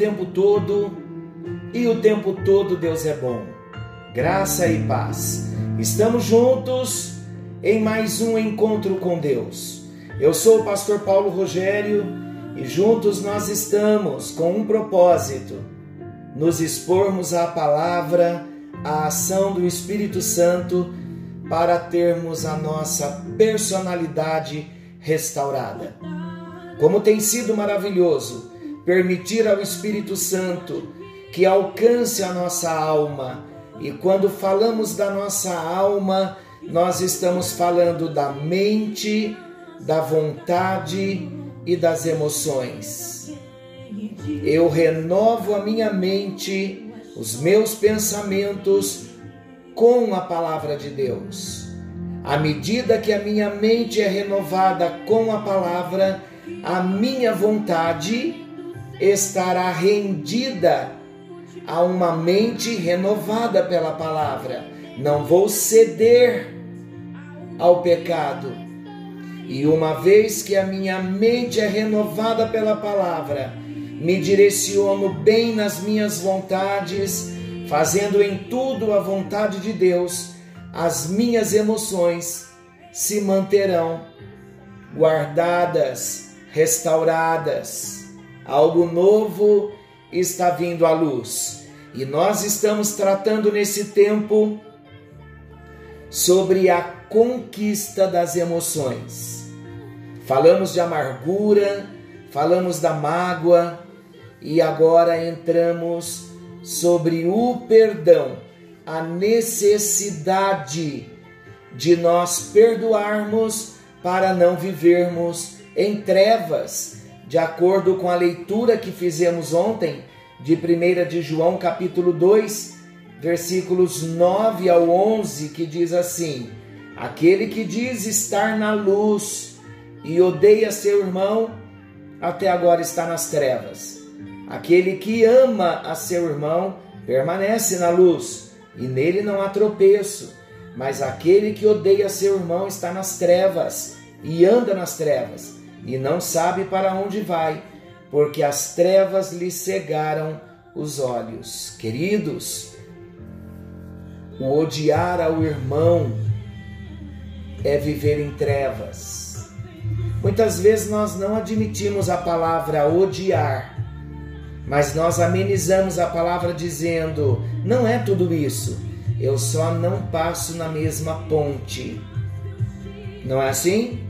tempo todo e o tempo todo Deus é bom. Graça e paz. Estamos juntos em mais um encontro com Deus. Eu sou o pastor Paulo Rogério e juntos nós estamos com um propósito: nos expormos à palavra, à ação do Espírito Santo para termos a nossa personalidade restaurada. Como tem sido maravilhoso permitir ao Espírito Santo que alcance a nossa alma. E quando falamos da nossa alma, nós estamos falando da mente, da vontade e das emoções. Eu renovo a minha mente, os meus pensamentos com a palavra de Deus. À medida que a minha mente é renovada com a palavra, a minha vontade estará rendida a uma mente renovada pela palavra. Não vou ceder ao pecado. E uma vez que a minha mente é renovada pela palavra, me direciono bem nas minhas vontades, fazendo em tudo a vontade de Deus, as minhas emoções se manterão guardadas, restauradas algo novo está vindo à luz. E nós estamos tratando nesse tempo sobre a conquista das emoções. Falamos de amargura, falamos da mágoa e agora entramos sobre o perdão, a necessidade de nós perdoarmos para não vivermos em trevas de acordo com a leitura que fizemos ontem de 1 de João capítulo 2, versículos 9 ao 11, que diz assim: Aquele que diz estar na luz e odeia seu irmão, até agora está nas trevas. Aquele que ama a seu irmão permanece na luz, e nele não há tropeço. Mas aquele que odeia seu irmão está nas trevas e anda nas trevas e não sabe para onde vai, porque as trevas lhe cegaram os olhos. Queridos, o odiar ao irmão é viver em trevas. Muitas vezes nós não admitimos a palavra odiar, mas nós amenizamos a palavra dizendo: não é tudo isso, eu só não passo na mesma ponte. Não é assim?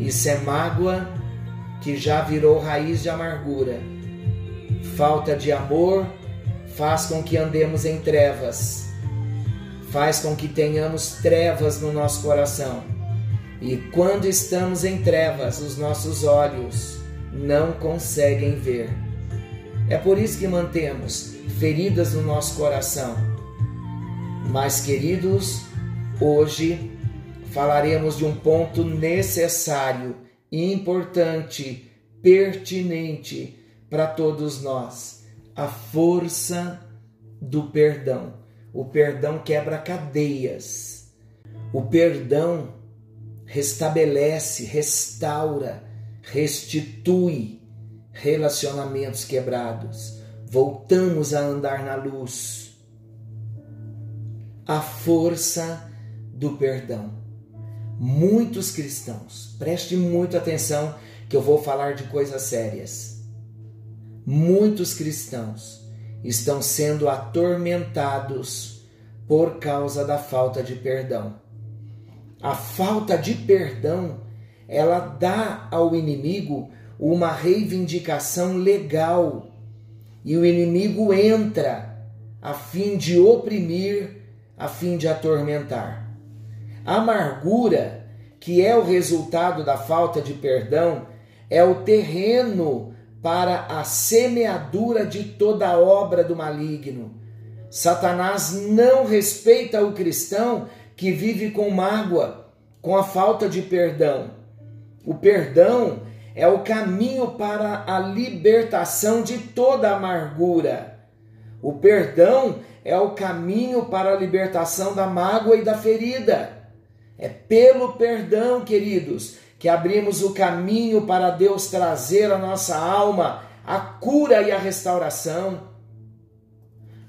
Isso é mágoa que já virou raiz de amargura. Falta de amor faz com que andemos em trevas, faz com que tenhamos trevas no nosso coração. E quando estamos em trevas, os nossos olhos não conseguem ver. É por isso que mantemos feridas no nosso coração. Mas, queridos, hoje falaremos de um ponto necessário, importante, pertinente para todos nós: a força do perdão. O perdão quebra cadeias. O perdão restabelece, restaura, restitui relacionamentos quebrados. Voltamos a andar na luz. A força do perdão muitos cristãos, preste muita atenção que eu vou falar de coisas sérias. Muitos cristãos estão sendo atormentados por causa da falta de perdão. A falta de perdão, ela dá ao inimigo uma reivindicação legal. E o inimigo entra a fim de oprimir, a fim de atormentar. Amargura, que é o resultado da falta de perdão, é o terreno para a semeadura de toda obra do maligno. Satanás não respeita o cristão que vive com mágoa, com a falta de perdão. O perdão é o caminho para a libertação de toda amargura. O perdão é o caminho para a libertação da mágoa e da ferida. É pelo perdão, queridos, que abrimos o caminho para Deus trazer à nossa alma a cura e a restauração.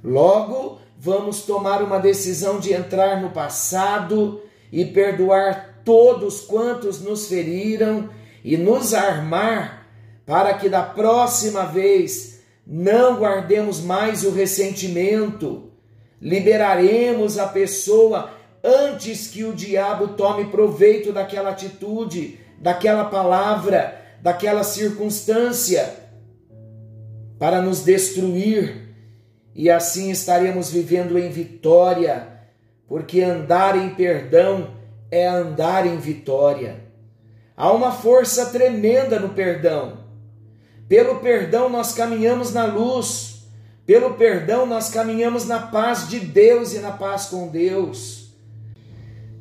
Logo, vamos tomar uma decisão de entrar no passado e perdoar todos quantos nos feriram e nos armar para que da próxima vez não guardemos mais o ressentimento. Liberaremos a pessoa antes que o diabo tome proveito daquela atitude, daquela palavra, daquela circunstância para nos destruir e assim estaremos vivendo em vitória, porque andar em perdão é andar em vitória. Há uma força tremenda no perdão. Pelo perdão nós caminhamos na luz, pelo perdão nós caminhamos na paz de Deus e na paz com Deus.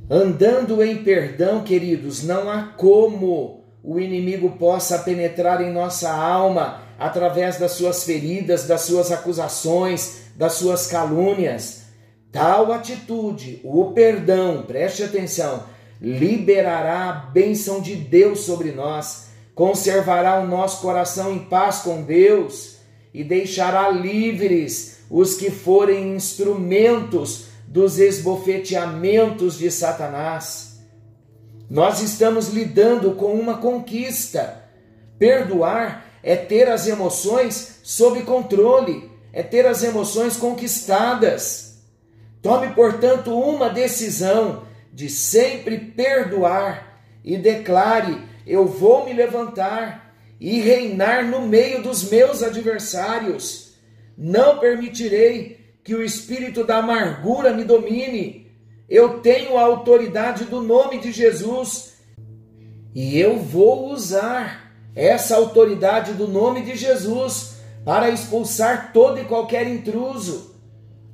Andando em perdão, queridos, não há como o inimigo possa penetrar em nossa alma através das suas feridas, das suas acusações, das suas calúnias. Tal atitude, o perdão, preste atenção, liberará a bênção de Deus sobre nós, conservará o nosso coração em paz com Deus e deixará livres os que forem instrumentos dos esbofeteamentos de Satanás. Nós estamos lidando com uma conquista. Perdoar é ter as emoções sob controle, é ter as emoções conquistadas. Tome, portanto, uma decisão de sempre perdoar e declare: Eu vou me levantar e reinar no meio dos meus adversários. Não permitirei que o espírito da amargura me domine. Eu tenho a autoridade do nome de Jesus e eu vou usar essa autoridade do nome de Jesus para expulsar todo e qualquer intruso.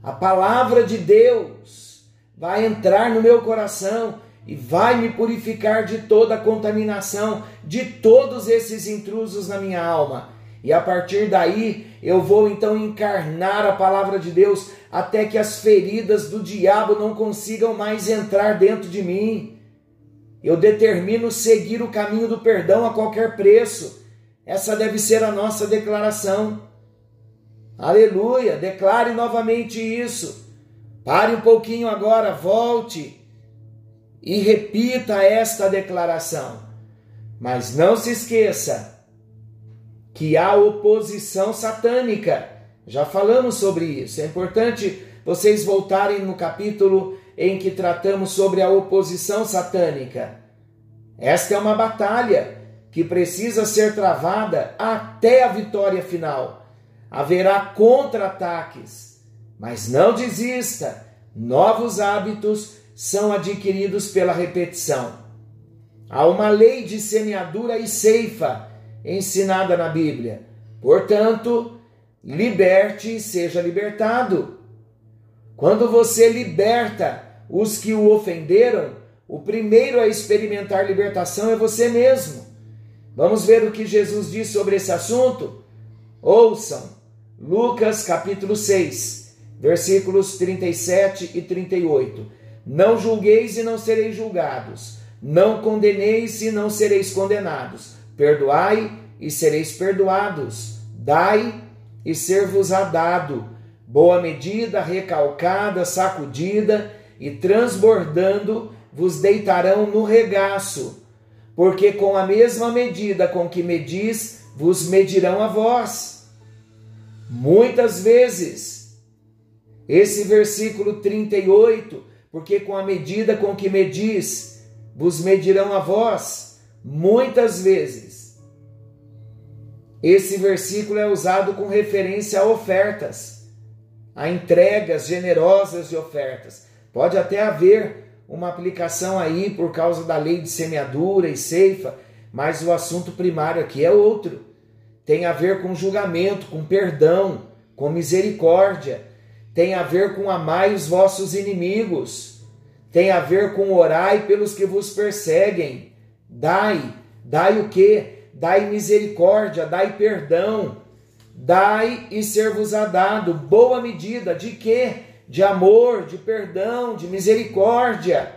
A palavra de Deus vai entrar no meu coração e vai me purificar de toda a contaminação, de todos esses intrusos na minha alma. E a partir daí eu vou então encarnar a palavra de Deus até que as feridas do diabo não consigam mais entrar dentro de mim. Eu determino seguir o caminho do perdão a qualquer preço. Essa deve ser a nossa declaração. Aleluia! Declare novamente isso. Pare um pouquinho agora, volte e repita esta declaração. Mas não se esqueça que há oposição satânica. Já falamos sobre isso. É importante vocês voltarem no capítulo em que tratamos sobre a oposição satânica. Esta é uma batalha que precisa ser travada até a vitória final. Haverá contra-ataques, mas não desista. Novos hábitos são adquiridos pela repetição. Há uma lei de semeadura e ceifa ensinada na Bíblia. Portanto, liberte e seja libertado. Quando você liberta os que o ofenderam, o primeiro a experimentar libertação é você mesmo. Vamos ver o que Jesus diz sobre esse assunto? Ouçam, Lucas capítulo 6, versículos 37 e 38. Não julgueis e não sereis julgados, não condeneis e não sereis condenados, perdoai e sereis perdoados, dai e ser-vos-á dado, boa medida, recalcada, sacudida e transbordando vos deitarão no regaço, porque com a mesma medida com que medis, vos medirão a vós. Muitas vezes, esse versículo 38, porque com a medida com que medis, vos medirão a vós. Muitas vezes, esse versículo é usado com referência a ofertas, a entregas generosas de ofertas. Pode até haver uma aplicação aí por causa da lei de semeadura e ceifa, mas o assunto primário aqui é outro. Tem a ver com julgamento, com perdão, com misericórdia. Tem a ver com amai os vossos inimigos. Tem a ver com orai pelos que vos perseguem. Dai, dai o que? Dai misericórdia, dai perdão. Dai e ser-vos-á dado. Boa medida de quê? de amor, de perdão, de misericórdia.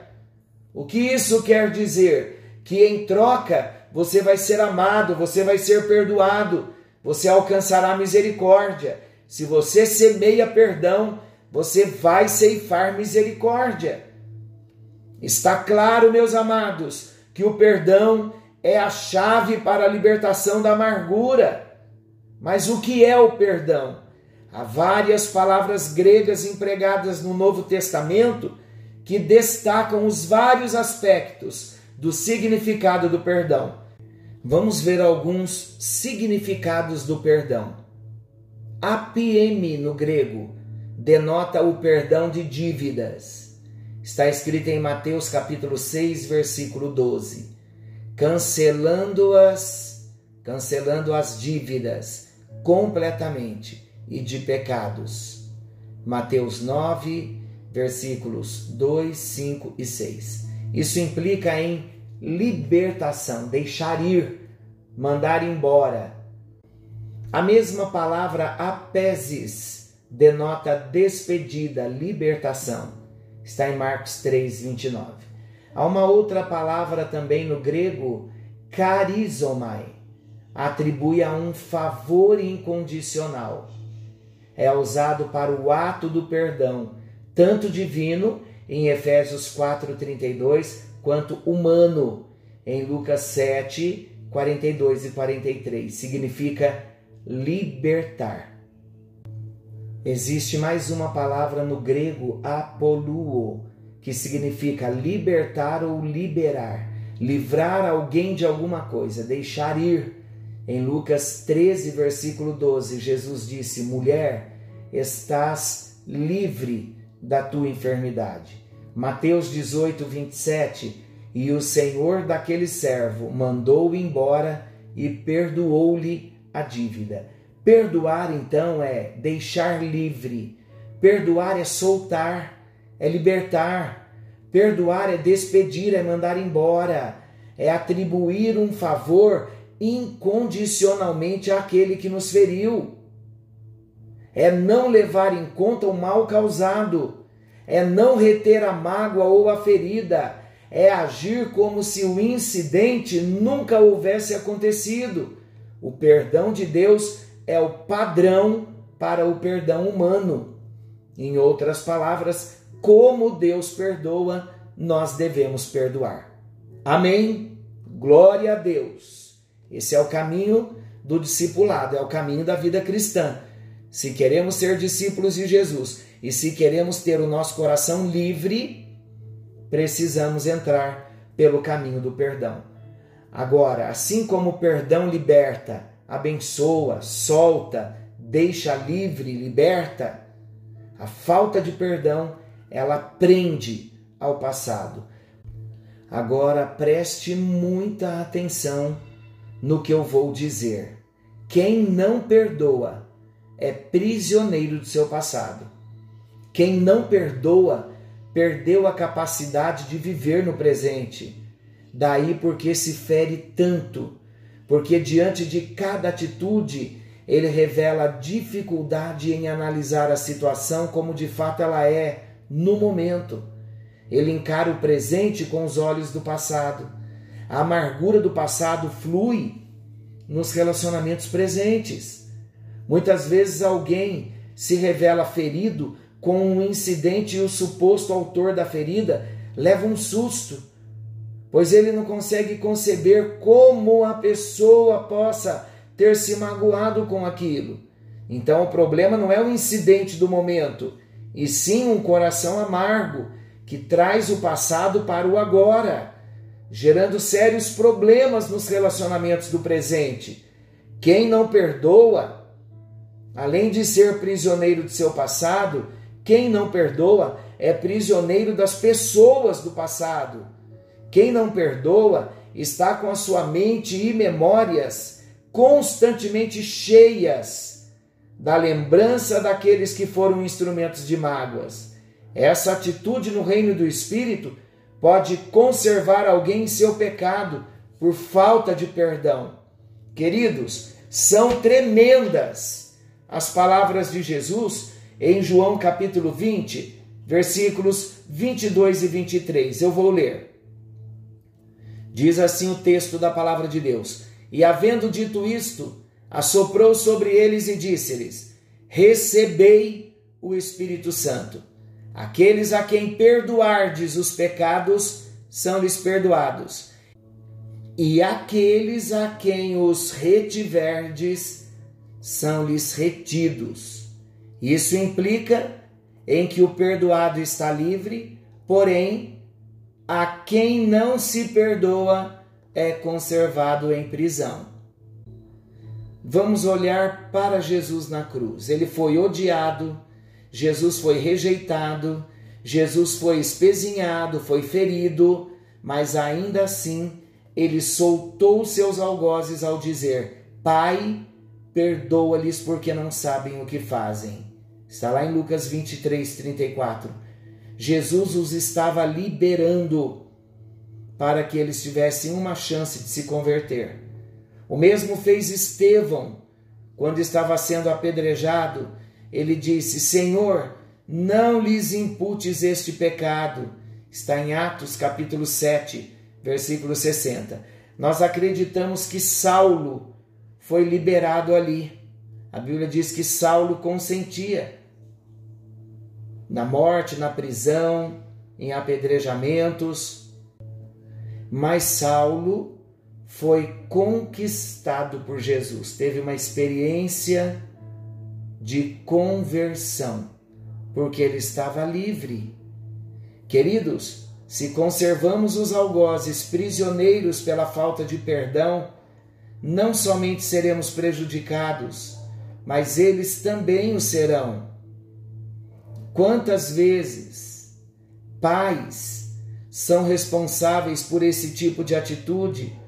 O que isso quer dizer? Que em troca você vai ser amado, você vai ser perdoado, você alcançará misericórdia. Se você semeia perdão, você vai ceifar misericórdia. Está claro, meus amados, que o perdão é a chave para a libertação da amargura. Mas o que é o perdão? Há várias palavras gregas empregadas no Novo Testamento que destacam os vários aspectos do significado do perdão. Vamos ver alguns significados do perdão. Apiemi no grego denota o perdão de dívidas. Está escrito em Mateus capítulo 6, versículo 12. Cancelando-as, cancelando as dívidas completamente e de pecados. Mateus 9, versículos 2, 5 e 6. Isso implica em libertação, deixar ir, mandar embora. A mesma palavra apesis denota despedida, libertação. Está em Marcos 3, 29. Há uma outra palavra também no grego, carizomai, atribui a um favor incondicional. É usado para o ato do perdão, tanto divino, em Efésios 4,32, quanto humano, em Lucas 7, 42 e 43. Significa libertar. Existe mais uma palavra no grego, apoluo, que significa libertar ou liberar, livrar alguém de alguma coisa, deixar ir. Em Lucas 13, versículo 12, Jesus disse: Mulher, estás livre da tua enfermidade. Mateus 18, 27. E o Senhor daquele servo mandou-o embora e perdoou-lhe a dívida. Perdoar, então, é deixar livre. Perdoar é soltar, é libertar. Perdoar é despedir, é mandar embora. É atribuir um favor incondicionalmente àquele que nos feriu é não levar em conta o mal causado, é não reter a mágoa ou a ferida, é agir como se o incidente nunca houvesse acontecido. O perdão de Deus é o padrão para o perdão humano. Em outras palavras, como Deus perdoa, nós devemos perdoar. Amém? Glória a Deus. Esse é o caminho do discipulado, é o caminho da vida cristã. Se queremos ser discípulos de Jesus e se queremos ter o nosso coração livre, precisamos entrar pelo caminho do perdão. Agora, assim como o perdão liberta, abençoa, solta, deixa livre, liberta, a falta de perdão, ela prende ao passado. Agora preste muita atenção no que eu vou dizer. Quem não perdoa é prisioneiro do seu passado. Quem não perdoa perdeu a capacidade de viver no presente. Daí porque se fere tanto, porque diante de cada atitude ele revela dificuldade em analisar a situação como de fato ela é no momento. Ele encara o presente com os olhos do passado. A amargura do passado flui nos relacionamentos presentes. Muitas vezes alguém se revela ferido com um incidente e o suposto autor da ferida leva um susto, pois ele não consegue conceber como a pessoa possa ter se magoado com aquilo. Então o problema não é o incidente do momento, e sim um coração amargo que traz o passado para o agora, gerando sérios problemas nos relacionamentos do presente. Quem não perdoa Além de ser prisioneiro de seu passado, quem não perdoa é prisioneiro das pessoas do passado. Quem não perdoa está com a sua mente e memórias constantemente cheias da lembrança daqueles que foram instrumentos de mágoas. Essa atitude no reino do espírito pode conservar alguém em seu pecado por falta de perdão. Queridos, são tremendas as palavras de Jesus em João capítulo 20, versículos 22 e 23. Eu vou ler. Diz assim o texto da palavra de Deus: E havendo dito isto, assoprou sobre eles e disse-lhes: Recebei o Espírito Santo. Aqueles a quem perdoardes os pecados são-lhes perdoados, e aqueles a quem os retiverdes são-lhes retidos. Isso implica em que o perdoado está livre, porém, a quem não se perdoa é conservado em prisão. Vamos olhar para Jesus na cruz. Ele foi odiado, Jesus foi rejeitado, Jesus foi espezinhado, foi ferido, mas ainda assim ele soltou seus algozes ao dizer: Pai, perdoa-lhes porque não sabem o que fazem. Está lá em Lucas 23, 34. Jesus os estava liberando para que eles tivessem uma chance de se converter. O mesmo fez Estevão quando estava sendo apedrejado. Ele disse: Senhor, não lhes imputes este pecado. Está em Atos capítulo 7, versículo 60. Nós acreditamos que Saulo foi liberado ali. A Bíblia diz que Saulo consentia na morte, na prisão, em apedrejamentos. Mas Saulo foi conquistado por Jesus, teve uma experiência de conversão, porque ele estava livre. Queridos, se conservamos os algozes prisioneiros pela falta de perdão, não somente seremos prejudicados, mas eles também o serão. Quantas vezes pais são responsáveis por esse tipo de atitude,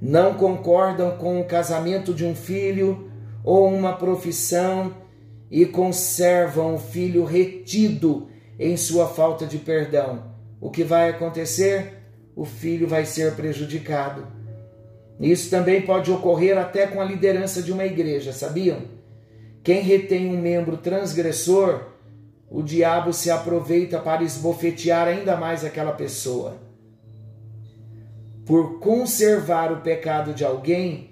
não concordam com o casamento de um filho ou uma profissão e conservam o filho retido em sua falta de perdão. O que vai acontecer? O filho vai ser prejudicado. Isso também pode ocorrer até com a liderança de uma igreja, sabiam? Quem retém um membro transgressor o diabo se aproveita para esbofetear ainda mais aquela pessoa. Por conservar o pecado de alguém,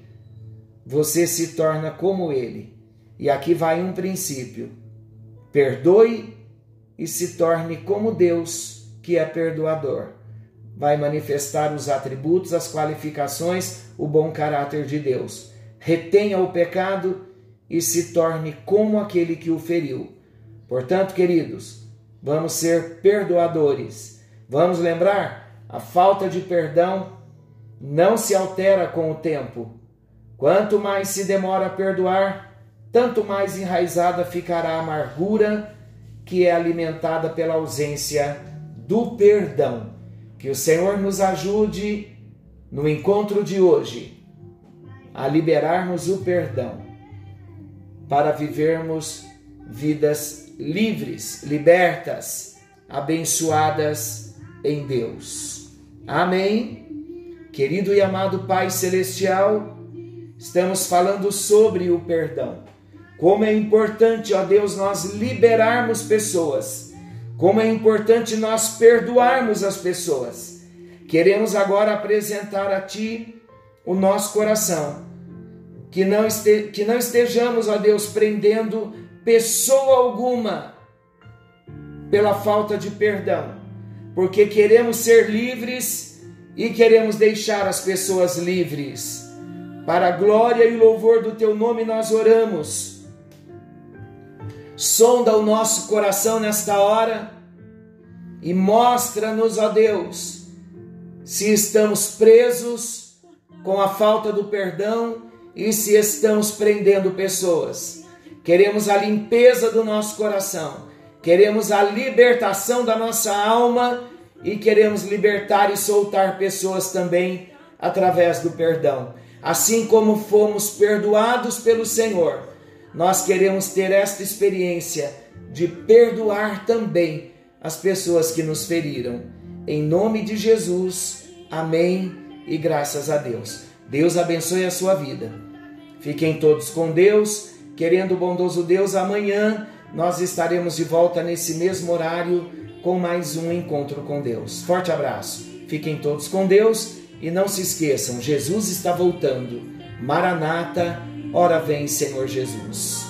você se torna como ele. E aqui vai um princípio: perdoe e se torne como Deus, que é perdoador. Vai manifestar os atributos, as qualificações, o bom caráter de Deus. Retenha o pecado e se torne como aquele que o feriu Portanto, queridos, vamos ser perdoadores. Vamos lembrar, a falta de perdão não se altera com o tempo. Quanto mais se demora a perdoar, tanto mais enraizada ficará a amargura que é alimentada pela ausência do perdão. Que o Senhor nos ajude no encontro de hoje a liberarmos o perdão para vivermos vidas livres, libertas, abençoadas em Deus. Amém. Querido e amado Pai Celestial, estamos falando sobre o perdão. Como é importante, ó Deus, nós liberarmos pessoas. Como é importante nós perdoarmos as pessoas. Queremos agora apresentar a Ti o nosso coração. Que não, este, que não estejamos, ó Deus, prendendo pessoa alguma pela falta de perdão, porque queremos ser livres e queremos deixar as pessoas livres. Para a glória e louvor do teu nome nós oramos. Sonda o nosso coração nesta hora e mostra-nos, ó Deus, se estamos presos com a falta do perdão e se estamos prendendo pessoas. Queremos a limpeza do nosso coração, queremos a libertação da nossa alma e queremos libertar e soltar pessoas também através do perdão. Assim como fomos perdoados pelo Senhor, nós queremos ter esta experiência de perdoar também as pessoas que nos feriram. Em nome de Jesus, amém e graças a Deus. Deus abençoe a sua vida. Fiquem todos com Deus Querendo o bondoso Deus, amanhã nós estaremos de volta nesse mesmo horário com mais um encontro com Deus. Forte abraço. Fiquem todos com Deus e não se esqueçam, Jesus está voltando. Maranata, Ora vem, Senhor Jesus.